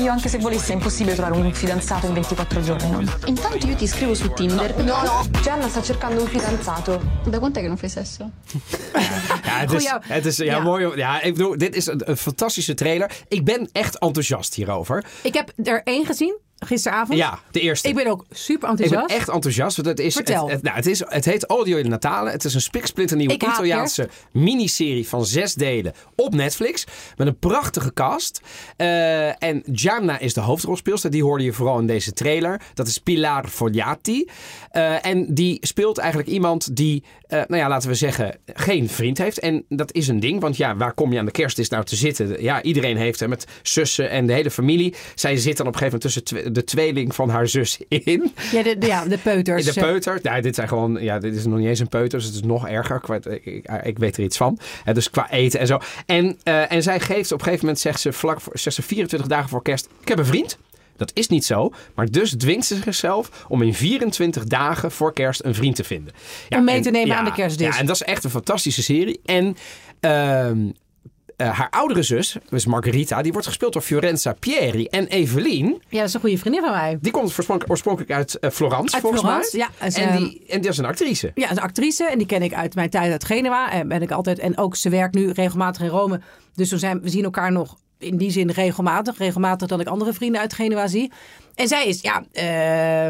Io anche se volessi è impossibile trovare un fidanzato in 24 giorni, no? Intanto io ti scrivo su Tinder. No, no, Gianna sta cercando un fidanzato. Da quant'è che non fai sesso? Ja, het is, het is ja, Ja. mooi. Ja, ik bedoel, dit is een, een fantastische trailer. Ik ben echt enthousiast hierover. Ik heb er één gezien, gisteravond. Ja, de eerste. Ik ben ook super Ik ben enthousiast. echt enthousiast. Want het, is, het, Vertel. het, nou, het, is, het heet Audio in Natale. Het is een spiksplinternieuwe Italiaanse miniserie van zes delen op Netflix. Met een prachtige cast. Eh, en Gianna is de hoofdrolspeelster. Die hoorde je vooral in deze trailer. Dat is Pilar Fogliati. Eh, en die speelt eigenlijk iemand die, eh, nou ja, laten we zeggen, geen vriend heeft. En dat is een ding. Want ja, waar kom je aan de kerstdis nou te zitten? Ja, iedereen heeft hem met zussen en de hele familie. Zij zit dan op een gegeven moment tussen de tweeling van haar zus in. Ja, de, de- ja, de peuters. De peuter. Nou, dit zijn gewoon. Ja, dit is nog niet eens een peuter. Dus het is nog erger. Ik, ik, ik weet er iets van. Eh, dus qua eten en zo. En, eh, en zij geeft op een gegeven moment, zegt ze, vlak voor, zegt ze 24 dagen voor kerst. Ik heb een vriend. Dat is niet zo. Maar dus dwingt ze zichzelf om in 24 dagen voor kerst een vriend te vinden. Ja, Om mee en- te nemen ja, aan de kerstdis. Ja, en dat is echt een fantastische serie. En ehm, eh, haar oudere zus, dus Margarita, die wordt gespeeld door Fiorenza Pieri. En Evelien, Ja, dat is een goede vriendin van mij. die komt oorspronkelijk, uit eh, Florence, Uit volgens Florence, mij. ja. En die, en die is een actrice. Ja, een actrice en die ken ik uit mijn tijd uit Genua. En ben ik altijd en ook ze werkt nu regelmatig in Rome. Dus we, zijn, we zien elkaar nog in die zin regelmatig, regelmatig dan ik andere vrienden uit Genua zie. En zij is ja eh,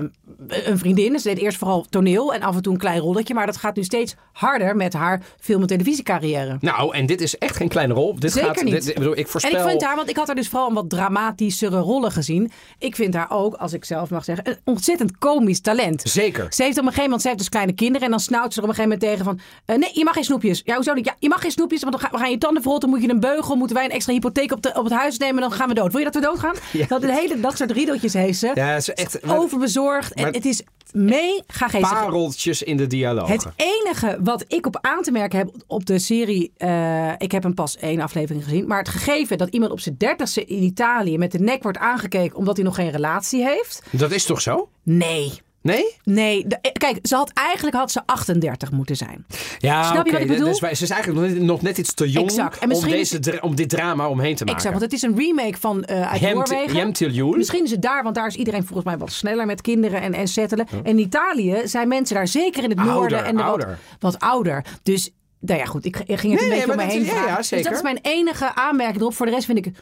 een vriendin. Ze deed eerst vooral toneel en af en toe een klein rolletje, maar dat gaat nu steeds harder met haar film- en televisiecarrière. Nou, en dit is echt geen kleine rol. Dit Zeker gaat, niet. Dit, ik bedoel, ik voorspel... En ik vind haar, want ik had haar dus vooral een wat dramatischere rollen gezien. Ik vind haar ook, als ik zelf mag zeggen, een ontzettend komisch talent. Zeker. Ze heeft op een gegeven moment, ze heeft dus kleine kinderen en dan snauwt ze er op een gegeven moment tegen van, eh, nee, je mag geen snoepjes. Ja, hoezo niet? Ja, je mag geen snoepjes, want dan gaan, we gaan je tanden verrotten, moet je een beugel, moeten wij een extra hypotheek op, de, op het huis nemen, dan gaan we dood. Wil je dat we doodgaan? Dat, het hele, dat soort riedeltjes heeft Ja, ze echt... Overbezorgd. En het is mega geestig. Pareltjes in de dialoog. Het enige wat ik op aan te merken heb op de serie, eh, ik heb hem pas één aflevering gezien, maar het gegeven dat iemand op zijn dertigste in Italië met de nek wordt aangekeken omdat hij nog geen relatie heeft. Dat is toch zo? Nee. Nee? Nee, de- eh, kijk, ze had, eigenlijk had ze 38 moeten zijn. Ja, Snap je wat ik bedoel? Dus ze is eigenlijk nog net, nog net iets te jong Exact. En om, deze, om dit drama omheen te maken. Exact, want het is een remake van eh uit Jem- Noorwegen. Misschien is het daar, want daar is iedereen volgens mij wat sneller met kinderen en, en settelen. En in Italië zijn mensen daar zeker in het Ouder, noorden en de wat, ouder. wat ouder. Dus nou ja, goed, ik, ik ging het Nee, een beetje maar om me heen is- ja, ja, dus zeker. dat is mijn enige aanmerking erop. Voor de rest vind ik,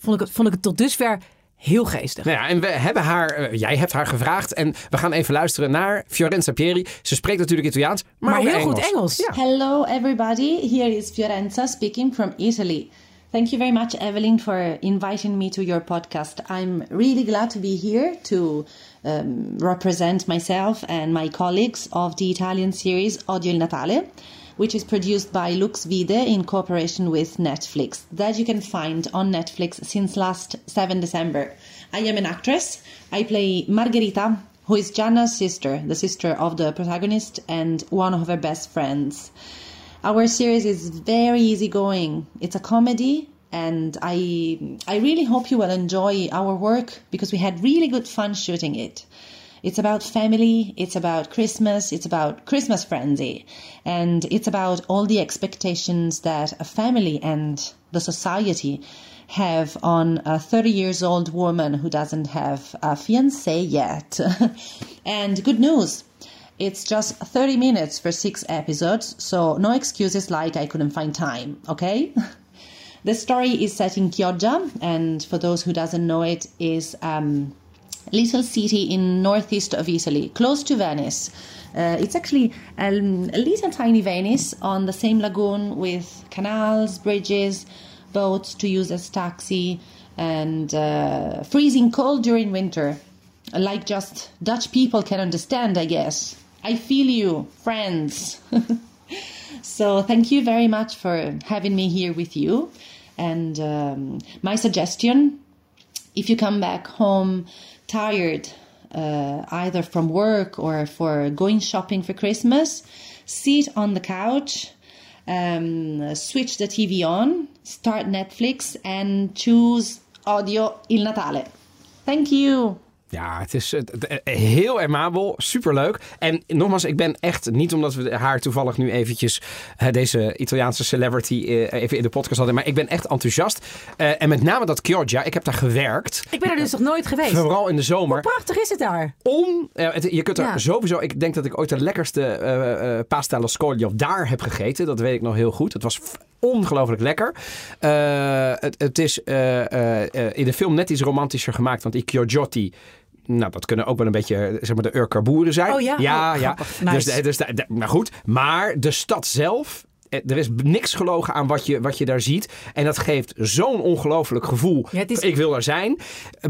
vond ik, het, vond ik het tot dusver heel geestig. Nou ja, en we hebben haar, eh, jij hebt haar gevraagd en we gaan even luisteren naar Fiorenza Pieri. Ze spreekt natuurlijk Italiaans, maar, heel goed Engels. Engels. Ja. Hello, everybody. Here is Fiorenza speaking from Italy. Thank you very much, Evelyn, for inviting me to your podcast. I'm really glad to be here to um, represent myself and my colleagues of the Italian series Odio il Natale, which is produced by Lux Vide in cooperation with Netflix, that you can find on Netflix since last 7 December. I am an actress. I play Margherita, who is Gianna's sister, the sister of the protagonist and one of her best friends. Our series is very easygoing. It's a comedy, and I I really hope you will enjoy our work because we had really good fun shooting it. It's about family, it's about Christmas, it's about Christmas frenzy, and it's about all the expectations that a family and the society have on a 30 years old woman who doesn't have a fiance yet. and good news. It's just 30 minutes for six episodes, so no excuses like I couldn't find time, okay? The story is set in Chioggia, and for those who doesn't know it, is um, little city in northeast of Italy, close to Venice. Uh, it's actually um, a little tiny Venice on the same lagoon with canals, bridges, boats to use as taxi, and uh, freezing cold during winter, like just Dutch people can understand, I guess. I feel you, friends. so thank you very much for having me here with you. And um, my suggestion if you come back home tired, uh, either from work or for going shopping for Christmas, sit on the couch, um, switch the TV on, start Netflix, and choose Audio Il Natale. Thank you. Ja, het is eh, heel amabel, superleuk. En nogmaals, ik ben echt, niet omdat we haar toevallig nu eventjes eh, deze Italiaanse celebrity eh, even in de podcast hadden, maar ik ben echt enthousiast. En met name dat Chioggia, ik heb daar gewerkt. Ik ben er dus nog nooit geweest. Vooral in de zomer. Prachtig is het daar. On, je kunt er Ja. sowieso. Ik denk dat ik ooit de lekkerste eh eh pasta allo scoglio daar heb gegeten. Dat weet ik nog heel goed. Het was ongelooflijk lekker. Het, het is in de film net iets romantischer gemaakt. Want die Chiogiotti. Nou, dat kunnen ook wel een beetje eh, zeg maar, de Urkaboeren zijn. Oh ja? Ja, Oh, ja. Nice. Dus, dus maar goed. Maar de stad zelf. Eh, Er is niks gelogen aan wat je, wat je daar ziet. En dat geeft zo'n ongelooflijk gevoel. Ja, het is- Ik wil er zijn.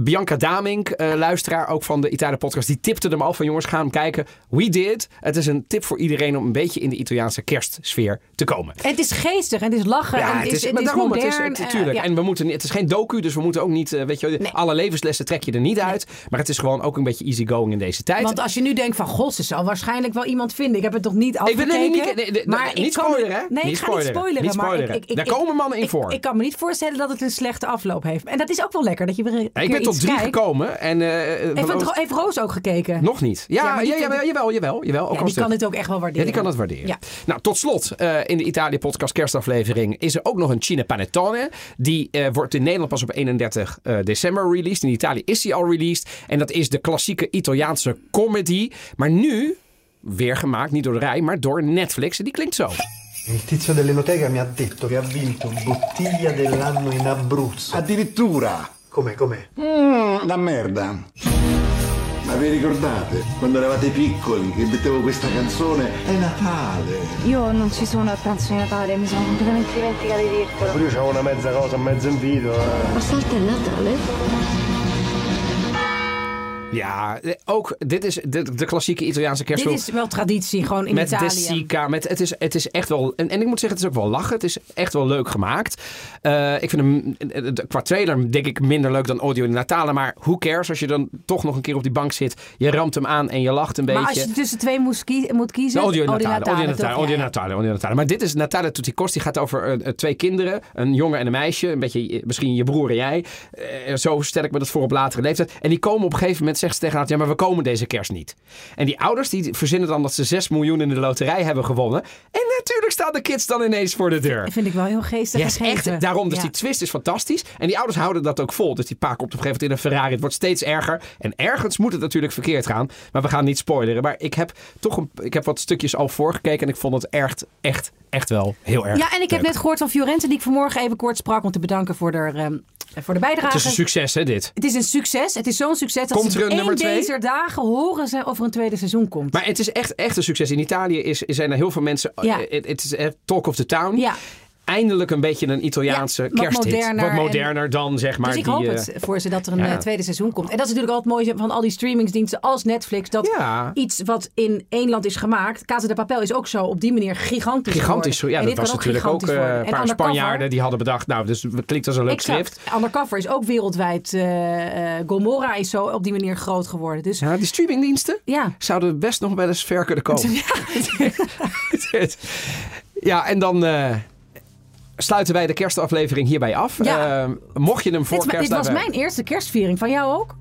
Bianca Damink, eh, luisteraar ook van de Italië podcast, die tipte hem al van jongens, ga hem kijken. We did. Het is een tip voor iedereen om een beetje in de Italiaanse kerstsfeer te komen. En het is geestig en het is lachen en het is, het maar is daarom, modern. het is, het, eh, tuurlijk. ja. En we moeten, niet- het is geen docu, dus we moeten ook niet, weet je, Nee. alle levenslessen trek je er niet uit. Maar het is gewoon ook een beetje easygoing in deze tijd. Want als je nu denkt van, god, ze zal waarschijnlijk wel iemand vinden. Ik heb het toch niet Ik afgekeken. nee, niet, nee, nee, maar niet ik kan- spoileren, hè? Nee, Niet ik ga spoileren. niet spoileren. Niet maar spoileren. Ik, ik, Daar ik- komen mannen in voor. Ik, kan me niet voorstellen dat het een slechte afloop heeft. En dat is ook wel lekker, dat je weer een ik ben tot drie kijkt. gekomen. En, eh, Heeft, heeft Roos ook gekeken? Nog niet. Ja, jawel, jawel, jawel. Ook Ja, die kan het ook echt wel waarderen. Ja, die kan het waarderen. Ja. Nou, tot slot, eh, in de Italië-podcast kerstaflevering is er ook nog een Cine Panettone. Die wordt in Nederland pas op 31 eh, december released. In Italië is die al released. En dat is de klassieke Italiaanse comedy. Maar nu weer gemaakt, niet door de rij, maar door Netflix. En die klinkt zo. Il tizio dell'enoteca mi ha detto che ha vinto bottiglia dell'anno in Abruzzo. Addirittura. Com'è, com'è? Mmm, la merda. Ma vi ricordate quando eravate piccoli che mettevo questa canzone? È Natale. Io non ci sono a pranzo di Natale, mi sono completamente dimenticata di dirtelo. Pure io c'avevo una mezza cosa, mezzo invito. eh. Ma salta il Natale? Ja, ook dit is de, de klassieke Italiaanse Dit kerstfilm. is wel traditie, gewoon in met Italië. De Sica, met, het, is, het is echt wel... En, en ik moet zeggen, het is ook wel lachen. Het is echt wel leuk gemaakt. Eh, ik vind hem eh, qua trailer denk ik minder leuk dan Audio in Natale. Maar who cares als je dan toch nog een keer op die bank zit. Je ramt hem aan en je lacht een Maar beetje. als je tussen twee moest, moet kiezen... Audio Oh, die Natale, audio toch? Natale, audio. Natale, audio Natale. Maar dit is Natale Tutti Costi. gaat over eh, twee kinderen. Een jongen en een meisje. Een beetje misschien je broer en jij. Zo stel ik me dat voor op latere leeftijd. En die komen op een gegeven moment, zeggen ze tegen elkaar... ja, maar we komen deze kerst niet. En die ouders die verzinnen dan dat ze 6 miljoen in de loterij hebben gewonnen. En natuurlijk staan de kids dan ineens voor de deur. Dat vind ik wel heel geestig Ja, is gegeven. echt. Daarom, dus Ja. die twist is fantastisch. En die ouders houden dat ook vol. Dus die pa komt op een gegeven moment in een Ferrari. Het wordt steeds erger. En ergens moet het natuurlijk verkeerd gaan. Maar we gaan niet spoileren. Maar ik heb toch een, ik heb wat stukjes al voorgekeken. En ik vond het echt, echt, echt wel heel erg Ja, en ik heb net gehoord van Fiorente, die ik vanmorgen even kort sprak om te bedanken voor de, ehm, voor de bijdrage. Het is een succes, hè, dit. Het is een succes. Het is zo'n succes dat Komt ze er een één nummer twee? deze dagen horen ze of er een tweede seizoen komt. Maar het is echt, echt een succes. In Italië is, zijn er heel veel mensen. Ja. eh, Het het is talk of the town. Ja. Eindelijk een beetje een Italiaanse Ja, wat kersthit. moderner Wat en- moderner dan, zeg maar. dus ik die, hoop eh, het voor ze dat er een ja. eh, tweede seizoen komt. En dat is natuurlijk altijd mooi van al die streamingsdiensten als Netflix. Dat Ja. iets wat in één land is gemaakt. Casa de Papel is ook zo op die manier gigantisch Gigantisch. geworden. Ja, En dat was natuurlijk ook eh, een En paar Spanjaarden die hadden bedacht. Nou, dus het klinkt als een leuk Exact. schrift. Undercover is ook wereldwijd. eh eh, Gomorra is zo op die manier groot geworden. Dus Ja, die streamingdiensten ja. zouden best nog wel eens ver kunnen komen. ja, en dan eh, sluiten wij de kerstaflevering hierbij af. Ja. Eh, mocht je hem voor Dit, kerst dit was mijn eerste kerstviering. Van jou ook?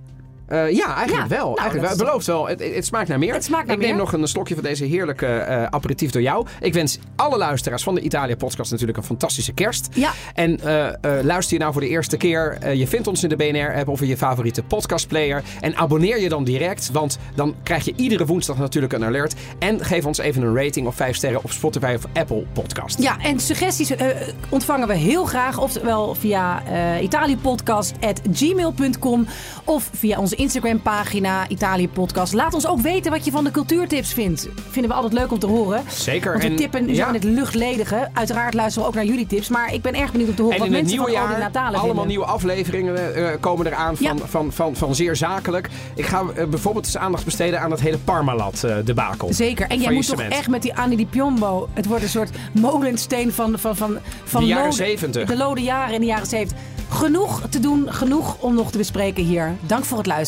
Eh, ja, eigenlijk Ja, wel. nou, eigenlijk wel. belooft wel. Het, het smaakt naar meer. Het smaakt naar ik neem meer. nog een slokje van deze heerlijke eh, aperitief door jou. Ik wens alle luisteraars van de Italië podcast natuurlijk een fantastische kerst. Ja. En eh, luister je nou voor de eerste keer. je vindt ons in de BNR-app of in je favoriete podcastplayer. En abonneer je dan direct. Want dan krijg je iedere woensdag natuurlijk een alert. En geef ons even een rating of 5 sterren op Spotify of Apple Podcast. Ja, en suggesties ontvangen we heel graag. Oftewel via italiëpodcast.gmail.com of via onze Instagram-pagina Italië Podcast. Laat ons ook weten wat je van de cultuurtips vindt. Vinden we altijd leuk om te horen. Zeker. Want we En- tippen ja. zo in het luchtledige. Uiteraard luisteren we ook naar jullie tips. Maar ik ben erg benieuwd om te horen En wat mensen van al die jaar Natalen allemaal vinden. nieuwe afleveringen eh, komen eraan van, Ja. van, van, van, zeer zakelijk. Ik ga eh, bijvoorbeeld eens aandacht besteden aan het hele Parmalat eh debakel. Zeker. En jij moet toch echt met die Annie di Piombo. Het wordt een soort molensteen van, van, van, van De jaren lode- 70. De lode jaren in de jaren 70. Genoeg te doen, genoeg om nog te bespreken hier. Dank voor het luisteren.